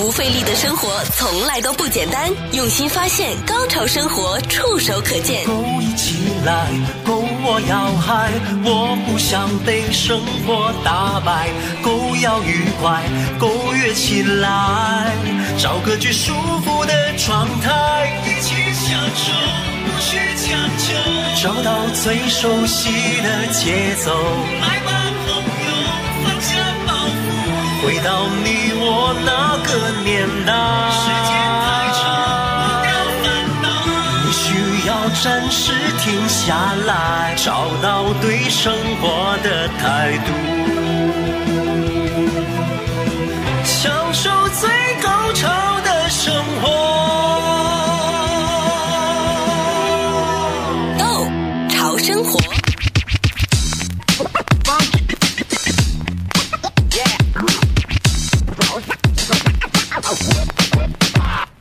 不费力的生活从来都不简单，用心发现，高潮生活触手可见。勾一起来，勾我要嗨，我不想被生活打败，勾要愉快，勾跃起来，找个最舒服的状态，一起享受，不需强求，找到最熟悉的节奏，来吧，朋友，放下包袱，回到你我那个年代。时间太长，不要烦恼，你需要暂时停下来，找到对生活的态度。享受最高潮的生活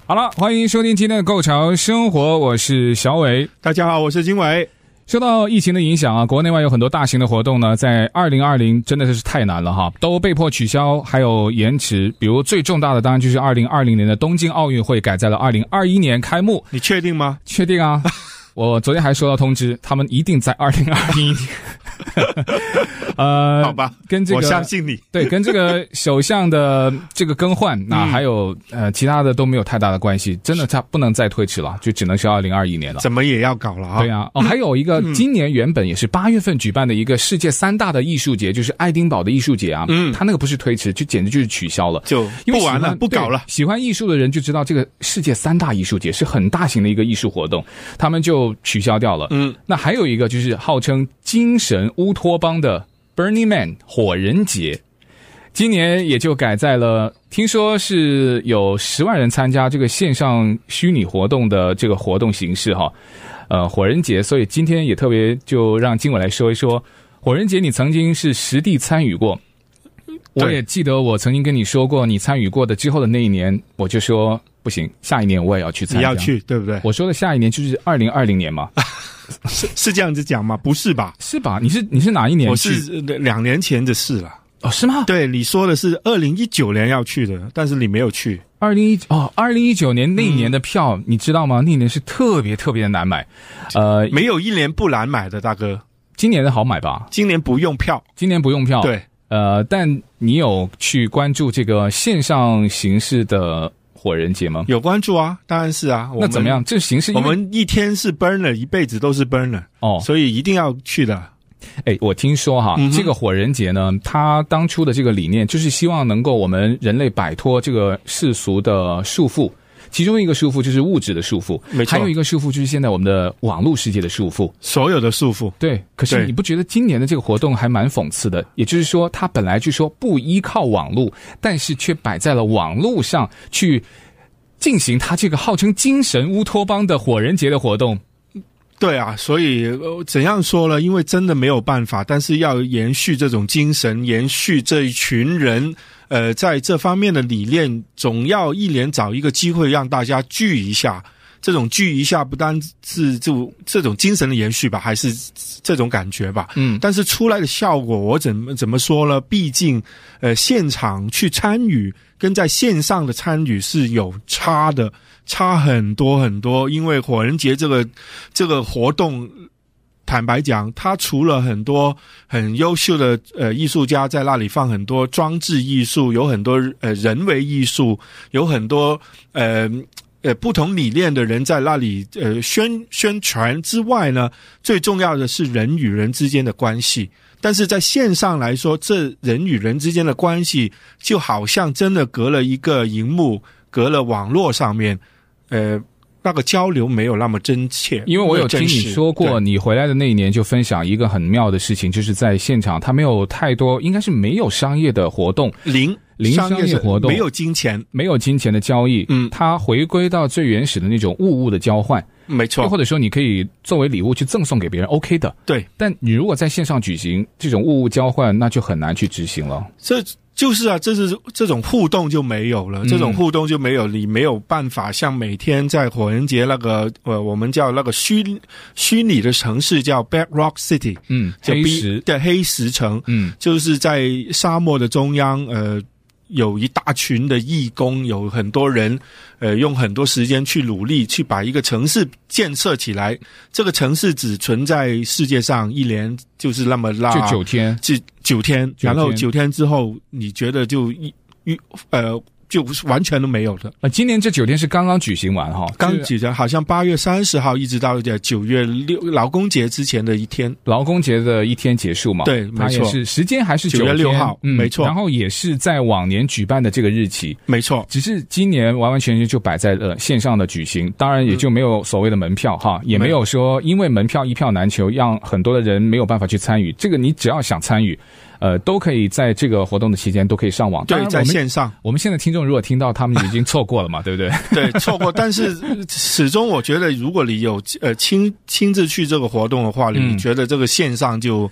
好了，欢迎收听今天的《购潮生活》，我是小伟。大家好，我是金伟。受到疫情的影响啊，国内外有很多大型的活动呢，在二零二零真的是太难了哈，都被迫取消，还有延迟。比如最重大的，当然就是二零二零年的东京奥运会改在了二零二一年开幕。你确定吗？确定啊！我昨天还收到通知，他们一定在 二零二一年。呃，好吧，跟这个我相信你。对，跟这个首相的这个更换，那、嗯、还有呃其他的都没有太大的关系。真的，他不能再推迟了，就只能是二零二一年了。怎么也要搞了啊？对啊，哦，还有一个，今年原本也是八月份举办的一个世界三大的艺术节，就是爱丁堡的艺术节啊。嗯，他那个不是推迟，就简直就是取消了，就不玩了，不搞了。喜欢艺术的人就知道，这个世界三大艺术节是很大型的一个艺术活动，他们就取消掉了。嗯，那还有一个就是号称精神乌托邦的。Burning Man 火人节，今年也就改在了。听说是有十万人参加这个线上虚拟活动的这个活动形式哈，呃，火人节。所以今天也特别就让经纬来说一说火人节。你曾经是实地参与过，我也记得我曾经跟你说过，你参与过的之后的那一年，我就说不行，下一年我也要去参加。你要去对不对？我说的下一年就是二零二零年嘛。是是这样子讲吗？不是吧？是吧？你是你是哪一年？我是两年前的事了。哦，是吗？对，你说的是二零一九年要去的，但是你没有去。二零一哦，二零一九年那一年的票，嗯、你知道吗？那一年是特别特别的难买。呃，没有一年不难买的，大哥。今年的好买吧？今年不用票，今年不用票。对，呃，但你有去关注这个线上形式的？火人节吗？有关注啊，当然是啊。那怎么样？这形式，我们一天是 burner，一辈子都是 burner 哦，所以一定要去的。哎，我听说哈，嗯、这个火人节呢，它当初的这个理念就是希望能够我们人类摆脱这个世俗的束缚。其中一个束缚就是物质的束缚，没错。还有一个束缚就是现在我们的网络世界的束缚，所有的束缚。对，可是你不觉得今年的这个活动还蛮讽刺的？也就是说，他本来就说不依靠网络，但是却摆在了网络上去进行他这个号称精神乌托邦的火人节的活动。对啊，所以怎样说呢？因为真的没有办法，但是要延续这种精神，延续这一群人。呃，在这方面的理念，总要一年找一个机会让大家聚一下。这种聚一下，不单是就这种精神的延续吧，还是这种感觉吧。嗯，但是出来的效果，我怎么怎么说呢？毕竟，呃，现场去参与跟在线上的参与是有差的，差很多很多。因为火人节这个这个活动。坦白讲，他除了很多很优秀的呃艺术家在那里放很多装置艺术，有很多呃人为艺术，有很多呃呃不同理念的人在那里呃宣宣传之外呢，最重要的是人与人之间的关系。但是在线上来说，这人与人之间的关系就好像真的隔了一个荧幕，隔了网络上面，呃。那个交流没有那么真切，因为我有听你说过，你回来的那一年就分享一个很妙的事情，就是在现场，他没有太多，应该是没有商业的活动，零零商业活动，没有金钱，没有金钱的交易，嗯，他回归到最原始的那种物物的交换，没错，或者说你可以作为礼物去赠送给别人，OK 的，对，但你如果在线上举行这种物物交换，那就很难去执行了，这。就是啊，这是这种互动就没有了，这种互动就没有，你没有办法像每天在火人节那个呃，我们叫那个虚虚拟的城市叫 Bad Rock City，嗯，叫黑石。的黑石城，嗯，就是在沙漠的中央，呃，有一大群的义工，有很多人，呃，用很多时间去努力去把一个城市建设起来。这个城市只存在世界上一年就是那么拉，就九天，就九天，然后九天之后，你觉得就一一呃。就完全都没有的。呃，今年这九天是刚刚举行完哈，刚举行，好像八月三十号一直到九月六劳工节之前的一天，劳工节的一天结束嘛？对，没错，是时间还是九月六号？嗯，没错。然后也是在往年举办的这个日期，没错。只是今年完完全全就摆在了线上的举行，当然也就没有所谓的门票哈，也没有说因为门票一票难求，让很多的人没有办法去参与。这个你只要想参与。呃，都可以在这个活动的期间都可以上网，对，在线上。我们现在听众如果听到他们已经错过了嘛，对不对？对，错过。但是始终我觉得，如果你有呃亲亲自去这个活动的话，你觉得这个线上就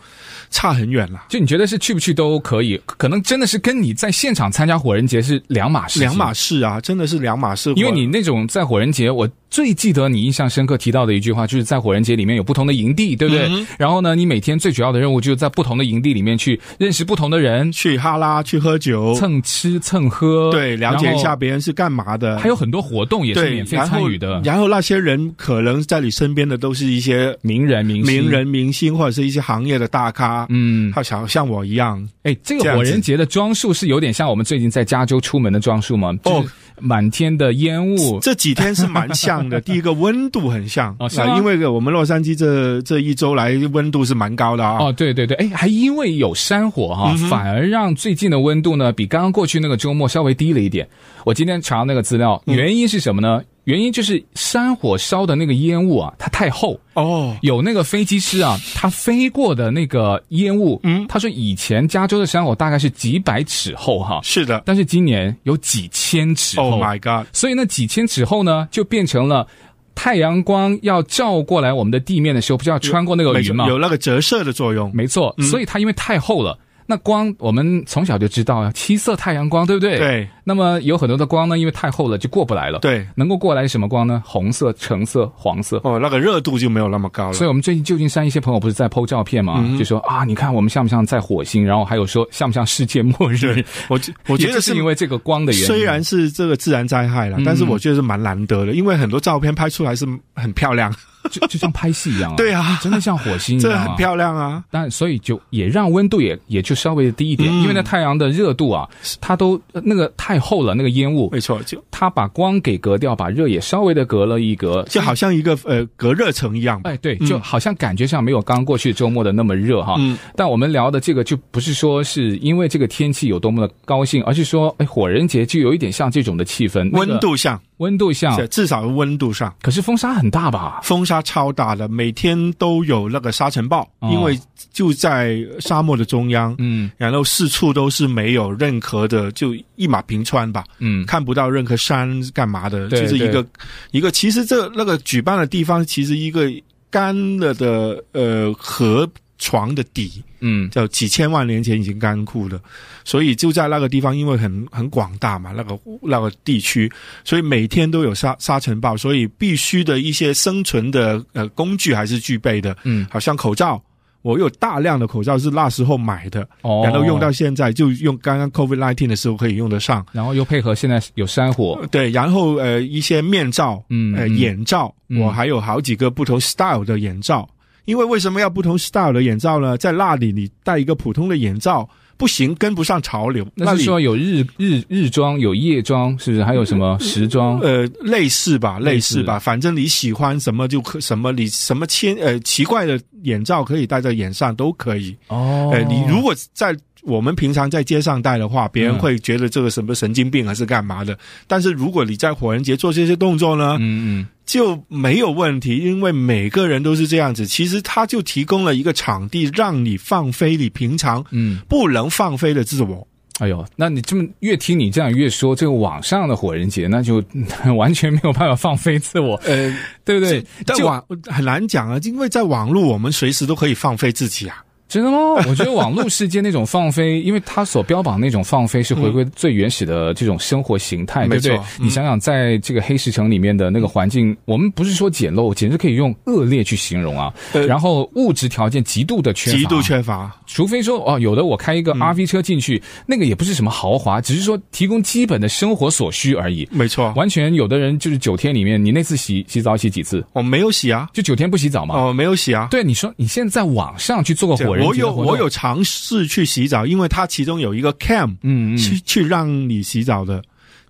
差很远了。就你觉得是去不去都可以，可能真的是跟你在现场参加火人节是两码事。两码事啊，真的是两码事。因为你那种在火人节，我。最记得你印象深刻提到的一句话，就是在火人节里面有不同的营地，对不对？嗯、然后呢，你每天最主要的任务就是在不同的营地里面去认识不同的人，去哈拉，去喝酒，蹭吃蹭喝，对，了解一下别人是干嘛的。还有很多活动也是免费参与的然。然后那些人可能在你身边的都是一些名人明星、名人明星或者是一些行业的大咖。嗯，好像像我一样。哎，这个火人节的装束是有点像我们最近在加州出门的装束吗？哦。满天的烟雾，这几天是蛮像的。第一个温度很像啊、哦，因为我们洛杉矶这这一周来温度是蛮高的啊。哦，对对对，哎，还因为有山火哈、嗯，反而让最近的温度呢比刚刚过去那个周末稍微低了一点。我今天查那个资料，原因是什么呢？嗯原因就是山火烧的那个烟雾啊，它太厚哦。有那个飞机师啊，他飞过的那个烟雾，嗯，他说以前加州的山火大概是几百尺厚哈，是的，但是今年有几千尺厚。Oh my god！所以那几千尺厚呢，就变成了太阳光要照过来我们的地面的时候，不是要穿过那个云吗？有，那个折射的作用。没错，嗯，所以它因为太厚了。那光我们从小就知道啊，七色太阳光，对不对？对。那么有很多的光呢，因为太厚了就过不来了。对。能够过来什么光呢？红色、橙色、黄色。哦，那个热度就没有那么高了。所以我们最近旧金山一些朋友不是在 po 照片嘛，嗯、就说啊，你看我们像不像在火星？然后还有说像不像世界末日？我我觉得 是因为这个光的原因。虽然是这个自然灾害了、嗯，但是我觉得是蛮难得的，因为很多照片拍出来是很漂亮。就就像拍戏一样啊！对啊，真的像火星一样、啊，这很漂亮啊！但所以就也让温度也也就稍微的低一点，嗯、因为那太阳的热度啊，它都那个太厚了，那个烟雾，没错，就它把光给隔掉，把热也稍微的隔了一隔，就好像一个呃隔热层一样。哎，对，就好像感觉上没有刚过去周末的那么热哈。嗯。但我们聊的这个就不是说是因为这个天气有多么的高兴，而是说，哎，火人节就有一点像这种的气氛，温度像。温度上，至少温度上，可是风沙很大吧？风沙超大的，每天都有那个沙尘暴，哦，因为就在沙漠的中央，嗯，然后四处都是没有任何的，就一马平川吧，嗯，看不到任何山干嘛的，对就是一个一个。其实这那个举办的地方，其实一个干了的呃河。床的底，嗯，叫几千万年前已经干枯了，所以就在那个地方，因为很很广大嘛，那个那个地区，所以每天都有沙沙尘暴，所以必须的一些生存的呃工具还是具备的，嗯，好像口罩，我有大量的口罩是那时候买的，哦，然后用到现在就用刚刚 COVID-19 的时候可以用得上，然后又配合现在有山火，对，然后呃一些面罩，嗯，呃眼罩，嗯，我还有好几个不同 style 的眼罩。因为为什么要不同 style 的眼罩呢？在那里你戴一个普通的眼罩不行，跟不上潮流。那是说有日日日装，有夜装，是不是？还有什么时装？呃，类似吧，类似吧。反正你喜欢什么就可什么，你什么千呃奇怪的眼罩可以戴在眼上都可以。哦，呃，你如果在我们平常在街上戴的话，别人会觉得这个什么神经病还是干嘛的。但是如果你在火人节做这些动作呢？嗯嗯。就没有问题，因为每个人都是这样子。其实他就提供了一个场地，让你放飞你平常嗯不能放飞的自我。嗯、哎呦，那你这么越听你这样越说，这个网上的火人节那就 完全没有办法放飞自我，呃，对不对？但网很难讲啊，因为在网络我们随时都可以放飞自己啊。真的吗？我觉得网络世界那种放飞，因为他所标榜那种放飞是回归最原始的这种生活形态，嗯、对不对？你想想，在这个黑石城里面的那个环境，我们不是说简陋，简直可以用恶劣去形容啊。然后物质条件极度的缺乏，极度缺乏。除非说哦，有的我开一个 RV 车进去，嗯、那个也不是什么豪华，只是说提供基本的生活所需而已。没错，完全有的人就是九天里面，你那次洗洗澡洗几次？我没有洗啊，就九天不洗澡嘛。哦，没有洗啊。对，你说你现在在网上去做个火人节，我有我有尝试去洗澡，因为它其中有一个 cam，嗯，嗯，去去让你洗澡的。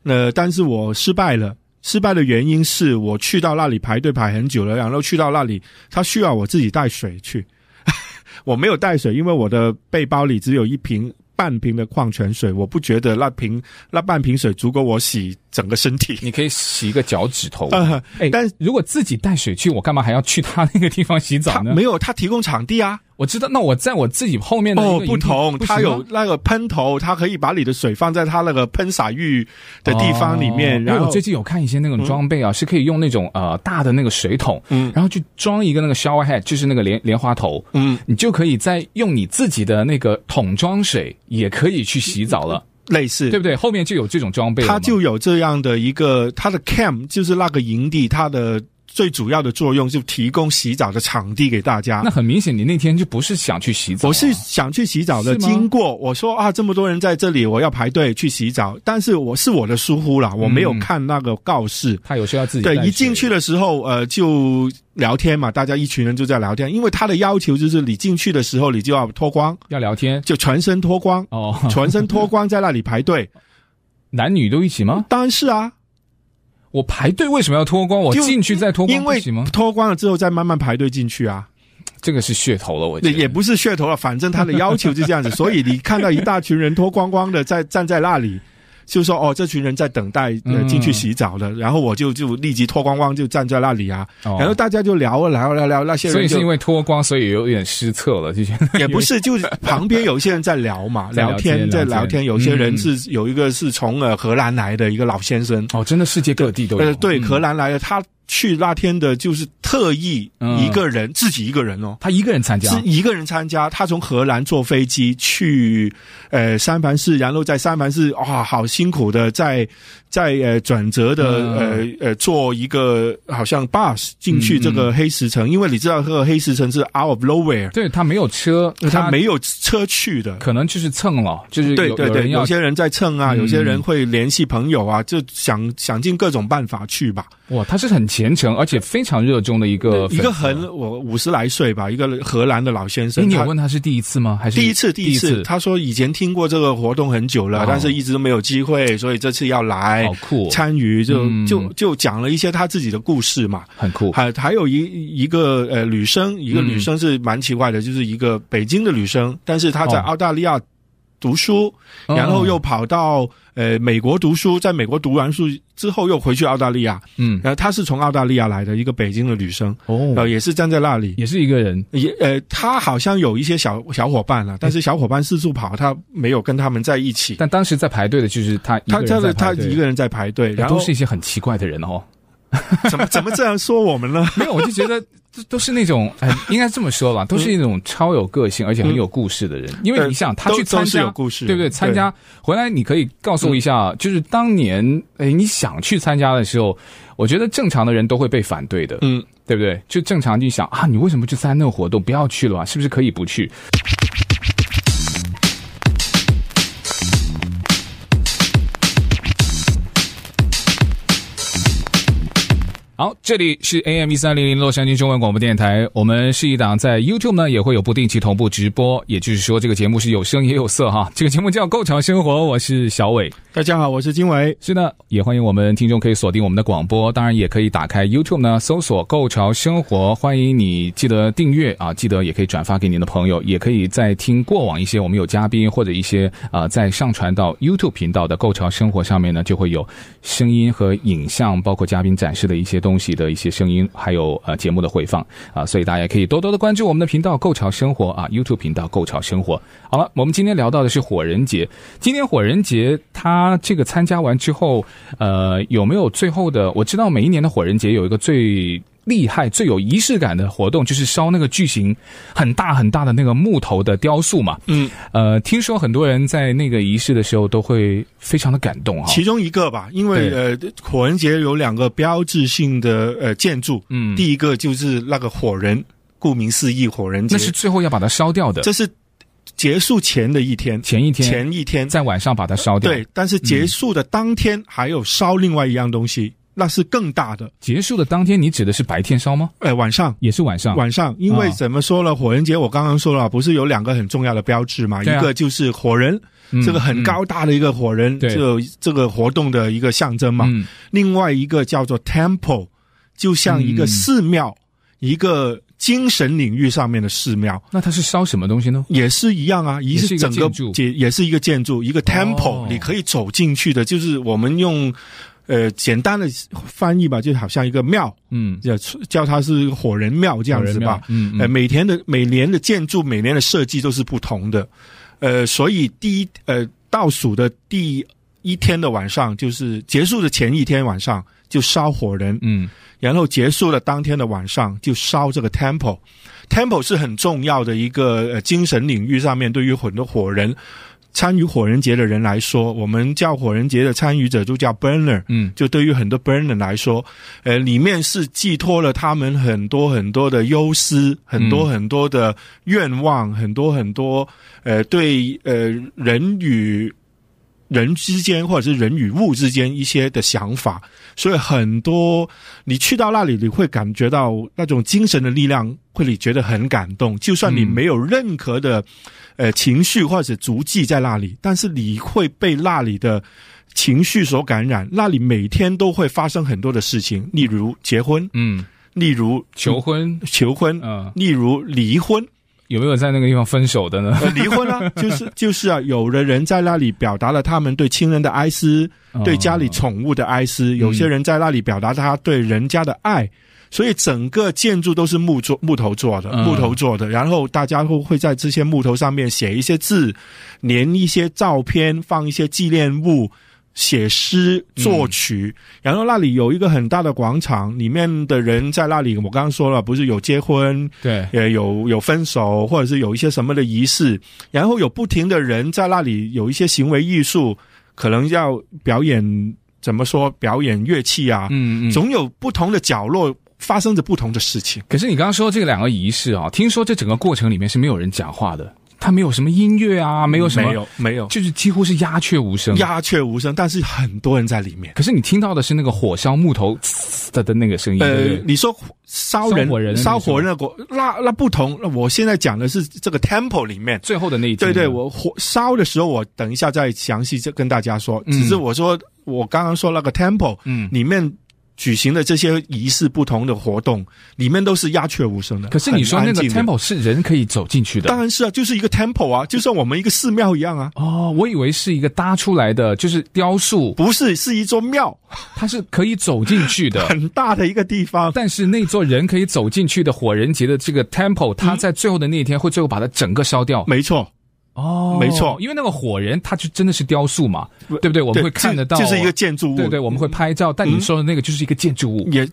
呃，但是我失败了。失败的原因是我去到那里排队排很久了，然后去到那里，他需要我自己带水去。我没有带水，因为我的背包里只有一瓶半瓶的矿泉水，我不觉得那瓶那半瓶水足够我洗整个身体。你可以洗一个脚趾头。哎、呃，但如果自己带水去，我干嘛还要去他那个地方洗澡呢？没有，他提供场地啊。我知道，那我在我自己后面的哦，不同，它有那个喷头，它可以把你的水放在它那个喷洒浴的地方里面。然后我最近有看一些那种装备啊，是可以用那种呃大的那个水桶，嗯，然后去装一个那个 shower head，就是那个莲莲花头，嗯，你就可以再用你自己的那个桶装水，也可以去洗澡了，类似，对不对？后面就有这种装备，他就有这样的一个他的 camp，就是那个营地，他的。最主要的作用就提供洗澡的场地给大家。那很明显，你那天就不是想去洗澡啊。我是想去洗澡的。经过我说啊，这么多人在这里，我要排队去洗澡。但是我是我的疏忽了，我没有看那个告示。嗯，他有需要自己对，一进去的时候，呃，就聊天嘛，大家一群人就在聊天。因为他的要求就是你进去的时候，你就要脱光，要聊天，就全身脱光哦，全身脱光在那里排队。男女都一起吗？当然是啊。我排队为什么要脱光？我进去再脱光不行吗？脱光了之后再慢慢排队进去啊，这个是噱头了，我觉得也不是噱头了，反正他的要求就这样子，所以你看到一大群人脱光光的在站在那里。就说哦，这群人在等待呃进去洗澡的，嗯、然后我就就立即脱光光就站在那里啊，哦、然后大家就聊聊聊聊，那些人所以是因为脱光，所以有点失策了，就 也不是，就是旁边有些人在聊嘛，聊天在聊天，有些人是、嗯、有一个是从呃荷兰来的一个老先生。哦，真的世界各地都有，呃对，荷兰来的他。去那天的就是特意一个人，嗯、自己一个人哦，他一个人参加，是一个人参加。他从荷兰坐飞机去呃三藩市，然后在三藩市哇，好辛苦的在在呃转折的呃呃坐一个好像 bus 进去这个黑石城，嗯、因为你知道这个黑石城是 out of nowhere，对，他没有车，他没有车去的，可能就是蹭了，就是对对对，有些人在蹭啊，有些人会联系朋友啊，就想想尽各种办法去吧。哇，他是很虔诚，而且非常热衷的一个一个很我五十来岁吧，一个荷兰的老先生。你有问他是第一次吗？还是第一次？第一次。他说以前听过这个活动很久了，但是一直都没有机会，所以这次要来，好酷，参与就就就讲了一些他自己的故事嘛，很酷。还还有一一个呃女生，一个女生是蛮奇怪的，就是一个北京的女生，但是她在澳大利亚读书，然后又跑到。呃，美国读书，在美国读完书之后又回去澳大利亚，嗯，然后她是从澳大利亚来的一个北京的女生，哦，呃，也是站在那里，也是一个人，也呃，她好像有一些小小伙伴了，但是小伙伴四处跑，她没有跟他们在一起。但当时在排队的就是她，她她她一个人在排队，然后都是一些很奇怪的人哦。怎么怎么这样说我们呢？没有，我就觉得这都是那种，哎，应该这么说吧，都是那种超有个性而且很有故事的人。因为你想，他去参加，对不对？参加回来，你可以告诉我一下，就是当年，哎，你想去参加的时候，我觉得正常的人都会被反对的，嗯，对不对？就正常就想啊，你为什么去参加那个活动？不要去了吧？是不是可以不去？好，这里是 AM 一三零零洛杉矶中文广播电台。我们是一档在 YouTube 呢也会有不定期同步直播，也就是说这个节目是有声也有色哈。这个节目叫《购潮生活》，我是小伟。大家好，我是金伟。是的，也欢迎我们听众可以锁定我们的广播，当然也可以打开 YouTube 呢搜索“购潮生活”，欢迎你记得订阅啊，记得也可以转发给您的朋友，也可以在听过往一些我们有嘉宾或者一些啊在上传到 YouTube 频道的《购潮生活》上面呢，就会有声音和影像，包括嘉宾展示的一些东西的一些声音，还有呃节目的回放啊，所以大家可以多多的关注我们的频道“购潮生活”啊，YouTube 频道“购潮生活”。好了，我们今天聊到的是火人节。今天火人节，他这个参加完之后，呃，有没有最后的？我知道每一年的火人节有一个最厉害、最有仪式感的活动，就是烧那个巨型、很大很大的那个木头的雕塑嘛。嗯，呃，听说很多人在那个仪式的时候都会非常的感动哈。其中一个吧，因为呃，火人节有两个标志性的呃建筑，嗯，第一个就是那个火人，顾名思义，火人节。那是最后要把它烧掉的，这是结束前的一天，前一天，前一天。在晚上把它烧掉。对，但是结束的当天还有烧另外一样东西。那是更大的。结束的当天，你指的是白天烧吗？哎，晚上也是晚上。晚上，因为怎么说呢？火人节我刚刚说了，不是有两个很重要的标志嘛？啊、一个就是火人，嗯、这个很高大的一个火人，这个、嗯、这个活动的一个象征嘛。嗯、另外一个叫做 temple，就像一个寺庙，嗯、一个精神领域上面的寺庙。那它是烧什么东西呢？也是一样啊，也是整个也也是一个建筑，一个 temple，、哦、你可以走进去的，就是我们用。呃，简单的翻译吧，就好像一个庙，嗯，叫叫它是火人庙这样子吧，嗯，嗯。呃，每天的每年的建筑，每年的设计都是不同的，呃，所以第一呃倒数的第一天的晚上，就是结束的前一天晚上就烧火人，嗯，然后结束了当天的晚上就烧这个 temple，temple 是很重要的一个呃精神领域上面对于很多火人。参与火人节的人来说，我们叫火人节的参与者就叫 burner，嗯，就对于很多 burner 来说，呃，里面是寄托了他们很多很多的忧思，很多很多的愿望，很多很多呃对呃人与人之间或者是人与物之间一些的想法，所以很多你去到那里，你会感觉到那种精神的力量，会你觉得很感动，就算你没有任何的。呃，情绪或者足迹在那里，但是你会被那里的情绪所感染。那里每天都会发生很多的事情，例如结婚，嗯，例如求婚，求婚，嗯，例如离婚，有没有在那个地方分手的呢？呃、离婚啊，就是就是啊，有的人在那里表达了他们对亲人的哀思，哦、对家里宠物的哀思，有些人在那里表达他对人家的爱。所以整个建筑都是木做木头做的，木头做的。然后大家会会在这些木头上面写一些字，粘一些照片，放一些纪念物，写诗作曲。然后那里有一个很大的广场，里面的人在那里。我刚刚说了，不是有结婚，对，也有有分手，或者是有一些什么的仪式。然后有不停的人在那里有一些行为艺术，可能要表演，怎么说？表演乐器啊，嗯嗯，总有不同的角落。发生着不同的事情。可是你刚刚说这个两个仪式啊，听说这整个过程里面是没有人讲话的，它没有什么音乐啊，没有什么，没有，没有，就是几乎是鸦雀无声，鸦雀无声。但是很多人在里面。可是你听到的是那个火烧木头的的那个声音。呃，对对，你说烧人、烧火人、烧火那那不同。那我现在讲的是这个 temple 里面最后的那一天。对对，我火烧的时候，我等一下再详细跟大家说。只是我说，嗯、我刚刚说那个 temple，嗯，里面。举行的这些仪式，不同的活动里面都是鸦雀无声的。可是你说那个 temple 是人可以走进去的？当然是啊，就是一个 temple 啊，就像我们一个寺庙一样啊。哦，我以为是一个搭出来的，就是雕塑。不是，是一座庙，它是可以走进去的，很大的一个地方。但是那座人可以走进去的火人节的这个 temple，它在最后的那一天会最后把它整个烧掉。没错。哦，没错，因为那个火人，他就真的是雕塑嘛，对不对？我们会看得到，就是一个建筑物。对对，我们会拍照。但你说的那个就是一个建筑物，也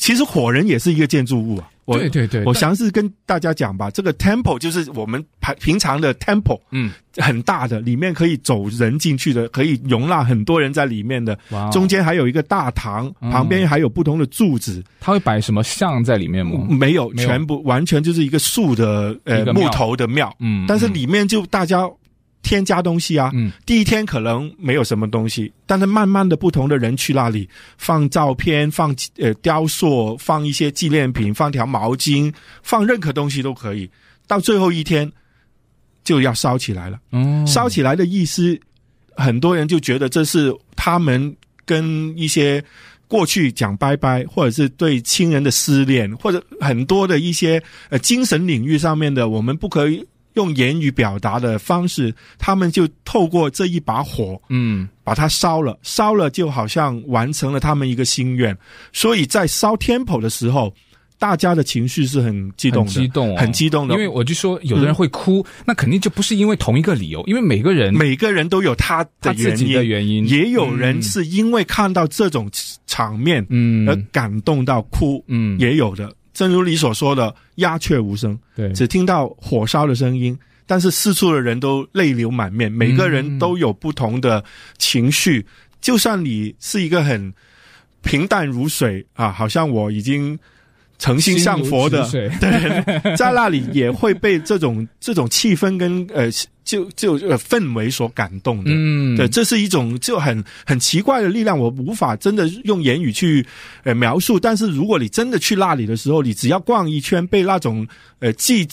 其实火人也是一个建筑物啊。对对对，我详细跟大家讲吧。这个 temple 就是我们平平常的 temple，嗯，很大的，里面可以走人进去的，可以容纳很多人在里面的。中间还有一个大堂，旁边还有不同的柱子。他会摆什么像在里面吗？没有，全部完全就是一个树的呃木头的庙。嗯，但是里面就大家。添加东西啊，嗯，第一天可能没有什么东西，但是慢慢的，不同的人去那里放照片，放呃雕塑，放一些纪念品，放条毛巾，放任何东西都可以。到最后一天就要烧起来了。嗯，烧起来的意思，很多人就觉得这是他们跟一些过去讲拜拜，或者是对亲人的思念，或者很多的一些呃精神领域上面的，我们不可以。用言语表达的方式，他们就透过这一把火，嗯，把它烧了，烧了就好像完成了他们一个心愿。所以在烧 temple 的时候，大家的情绪是很激动的，很激动、哦，很激动的。因为我就说，有的人会哭，嗯、那肯定就不是因为同一个理由，因为每个人每个人都有他的原因，他自己的原因，也有人是因为看到这种场面，嗯，而感动到哭，嗯，也有的。正如你所说的，鸦雀无声，对，只听到火烧的声音，但是四处的人都泪流满面，每个人都有不同的情绪。嗯、就算你是一个很平淡如水啊，好像我已经。诚心向佛的，对，在那里也会被这种 这种气氛跟呃，就就呃氛围所感动的。嗯，对，这是一种就很很奇怪的力量，我无法真的用言语去呃描述。但是如果你真的去那里的时候，你只要逛一圈，被那种呃记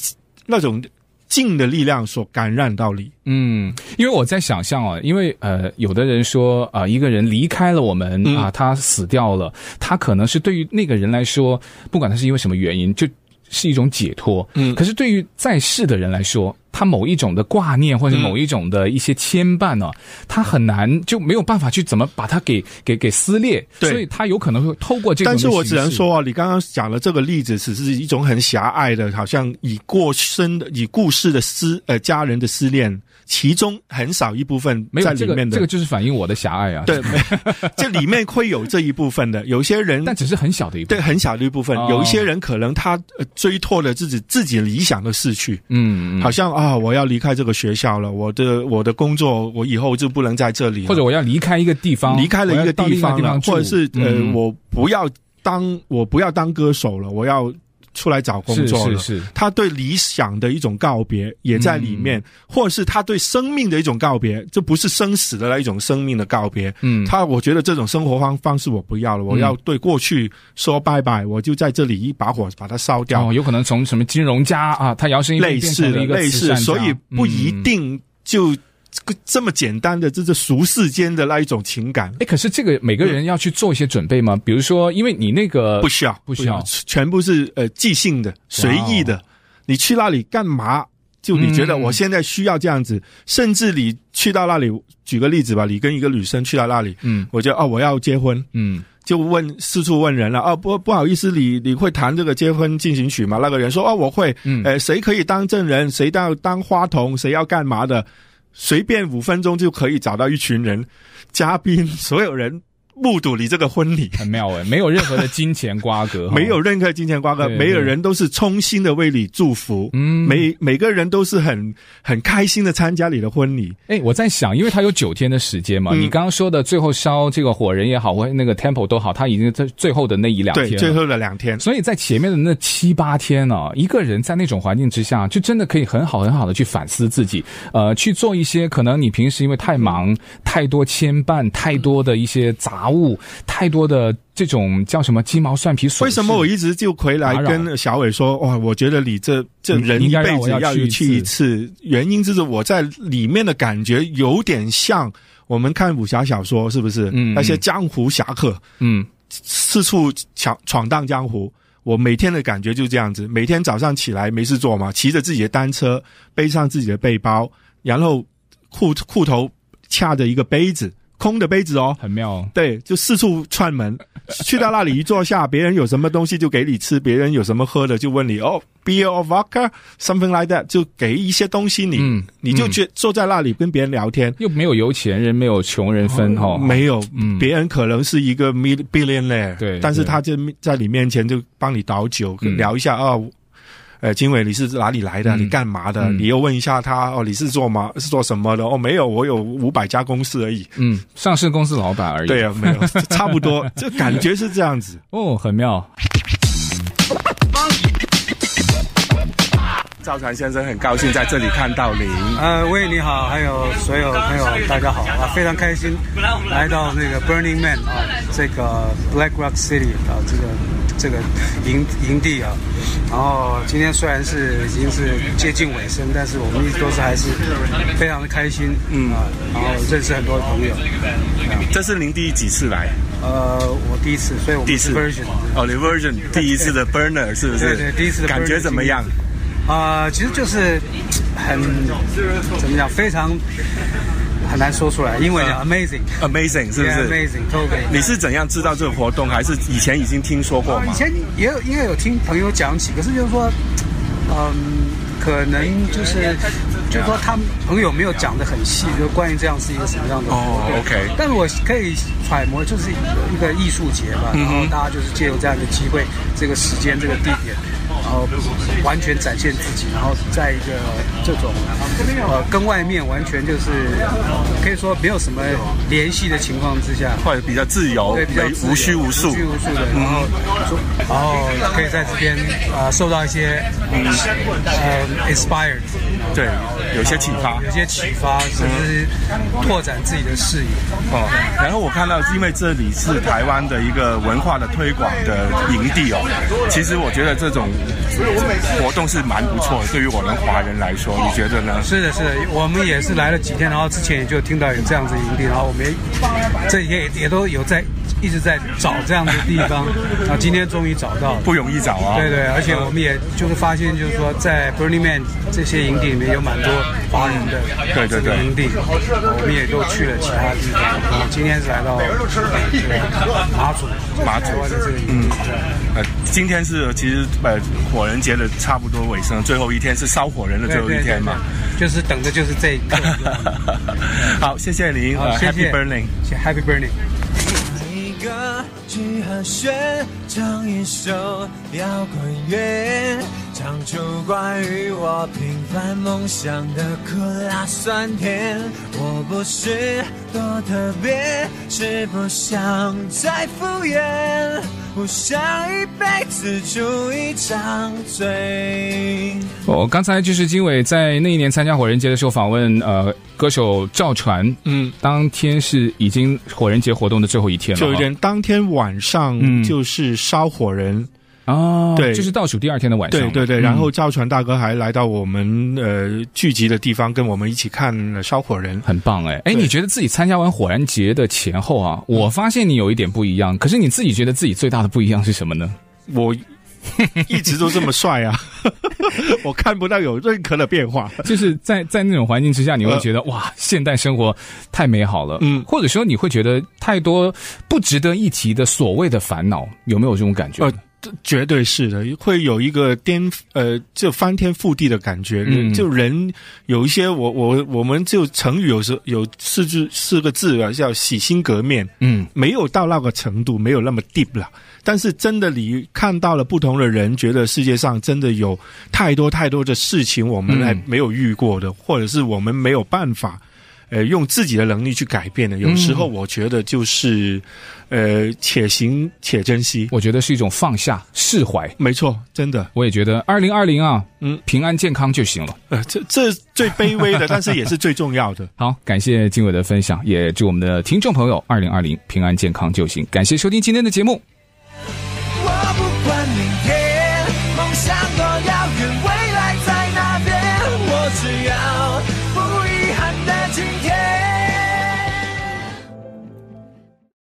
那种。静的力量所感染到你，嗯，因为我在想象啊，因为呃，有的人说啊、呃，一个人离开了我们、嗯、啊，他死掉了，他可能是对于那个人来说，不管他是因为什么原因，就是一种解脱，嗯，可是对于在世的人来说。他某一种的挂念，或者某一种的一些牵绊呢、啊，他、嗯、很难就没有办法去怎么把它给给给撕裂，对，所以他有可能会透过这个。但是我只能说啊，你刚刚讲的这个例子，只是一种很狭隘的，好像以过生的、以故事的思呃家人的思念。其中很少一部分在里面的，这个、这个就是反映我的狭隘啊。对，这里面会有这一部分的，有些人，但只是很小的一部分，对，很小的一部分。哦、有一些人可能他追拓了自己自己理想的逝去，嗯，好像啊，我要离开这个学校了，我的我的工作，我以后就不能在这里了，或者我要离开一个地方，离开了一个地方了，方或者是、嗯、呃，我不要当我不要当歌手了，我要。出来找工作了，是是是，他对理想的一种告别也在里面，嗯、或者是他对生命的一种告别，这不是生死的那一种生命的告别。嗯，他我觉得这种生活方方式我不要了，我要对过去说拜拜，我就在这里一把火把它烧掉。哦，有可能从什么金融家啊，他摇身一变成了一个类似的，类似，所以不一定就。嗯这么简单的，这是俗世间的那一种情感。哎，可是这个每个人要去做一些准备吗？嗯、比如说，因为你那个不需要，不需要，全部是呃即兴的、随意的。你去那里干嘛？就你觉得我现在需要这样子，嗯、甚至你去到那里，举个例子吧，你跟一个女生去到那里，嗯，我就哦，我要结婚，嗯，就问四处问人了，哦，不不好意思，你你会弹这个结婚进行曲吗？那个人说哦，我会，嗯，呃，谁可以当证人？谁要当花童？谁要干嘛的？随便五分钟就可以找到一群人，嘉宾，所有人。目睹你这个婚礼。很妙哎，没有任何的金钱瓜葛，没有任何金钱瓜葛，每个人都是衷心的为你祝福，嗯，每每个人都是很很开心的参加你的婚礼。哎，我在想，因为他有九天的时间嘛，嗯、你刚刚说的最后烧这个火人也好，或那个 temple 都好，他已经在最后的那一两天，对，最后的两天，所以在前面的那七八天呢、啊，一个人在那种环境之下，就真的可以很好很好的去反思自己，呃，去做一些可能你平时因为太忙、太多牵绊、太多的一些杂。物太多的这种叫什么鸡毛蒜皮？为什么我一直就回来跟小伟说哇？我觉得你这这人一辈子要去一次，原因就是我在里面的感觉有点像我们看武侠小说，是不是？嗯，那些江湖侠客，嗯，四处闯闯荡江湖。我每天的感觉就这样子，每天早上起来没事做嘛，骑着自己的单车，背上自己的背包，然后裤裤头掐着一个杯子。空的杯子哦，很妙。哦。对，就四处串门，去到那里一坐下，别人有什么东西就给你吃，别人有什么喝的就问你哦，beer or vodka，something like that，就给一些东西你，嗯、你就觉坐在那里跟别人聊天，又没有有钱人，没有穷人分哈、哦，没有，嗯、别人可能是一个 billionaire，对，但是他就在你面前就帮你倒酒，嗯、聊一下哦。呃，经纬，你是哪里来的？嗯、你干嘛的？嗯、你又问一下他哦，你是做吗？是做什么的？哦，没有，我有五百家公司而已。嗯，上市公司老板而已。对啊，没有，差不多，这感觉是这样子。哦，很妙。赵传先生很高兴在这里看到您。呃，喂，你好，还有所有朋友，大家好啊，非常开心来到那个 Burning Man 啊，这个 Black Rock City 啊，这个。这个营营地啊，然后今天虽然是已经是接近尾声，但是我们一直都是还是非常的开心，嗯啊，然后认识很多朋友。这是您第几次来？呃，我第一次，所以我们是 version 哦，你 version 第一次的 burner 是不是？对对，第一次的感觉怎么样？啊、呃，其实就是很怎么讲，非常。很难说出来，英文叫 amazing，amazing 是不是？amazing，totally。你是怎样知道这个活动，还是以前已经听说过吗？以前也有，应该有听朋友讲起，可是就是说，嗯，可能就是。就是说，他们朋友没有讲的很细，就关于这样是一个什么样的活动。哦，OK。但是我可以揣摩，就是一个艺术节吧，然后大家就是借由这样的机会，这个时间、这个地点，然后完全展现自己，然后在一个这种呃跟外面完全就是可以说没有什么联系的情况之下，或者比较自由，对，比较无拘无束，无拘无束的，然后说，然后可以在这边呃受到一些嗯呃 inspired，对。有些启发，有些启发，甚至拓展自己的视野。哦，然后我看到，因为这里是台湾的一个文化的推广的营地哦。其实我觉得这种活动是蛮不错的，对于我们华人来说，你觉得呢？是的，是的，我们也是来了几天，然后之前也就听到有这样子营地，然后我们也这几天也也都有在。一直在找这样的地方，啊，今天终于找到了，不容易找啊。对对，而且我们也就是发现，就是说在 Burning Man 这些营地里面有蛮多华人的，对对对，营地，我们也都去了其他地方。然后，今天是来到马祖，马祖的这个营地。呃，今天是其实呃火人节的差不多尾声，最后一天是烧火人的最后一天嘛，就是等的就是这一刻。好，谢谢您，Happy Burning，Happy Burning。个聚和弦，唱一首摇滚乐，唱出关于我平凡梦想的苦辣酸甜。我不是多特别，是不想再敷衍，不想一辈子住一张嘴。哦，刚才就是经纬在那一年参加火人节的时候访问，呃。歌手赵传，嗯，当天是已经火人节活动的最后一天了。就有点，当天晚上就是烧火人哦，对，就是倒数第二天的晚上。对对对，然后赵传大哥还来到我们呃聚集的地方，跟我们一起看烧火人，很棒哎哎，你觉得自己参加完火人节的前后啊，我发现你有一点不一样，可是你自己觉得自己最大的不一样是什么呢？我。一直都这么帅啊！我看不到有任何的变化，就是在在那种环境之下，你会觉得、呃、哇，现代生活太美好了。嗯，或者说你会觉得太多不值得一提的所谓的烦恼，有没有这种感觉？呃，绝对是的，会有一个颠呃，就翻天覆地的感觉。嗯，就人有一些，我我我们就成语有时候有四字四个字啊，叫洗心革面。嗯，没有到那个程度，没有那么 deep 了。但是真的，你看到了不同的人，觉得世界上真的有太多太多的事情，我们还没有遇过的，或者是我们没有办法，呃，用自己的能力去改变的。有时候我觉得就是，呃，且行且珍惜。我觉得是一种放下、释怀。没错，真的，我也觉得二零二零啊，嗯，平安健康就行了。呃，这这最卑微的，但是也是最重要的。好，感谢经纬的分享，也祝我们的听众朋友二零二零平安健康就行。感谢收听今天的节目。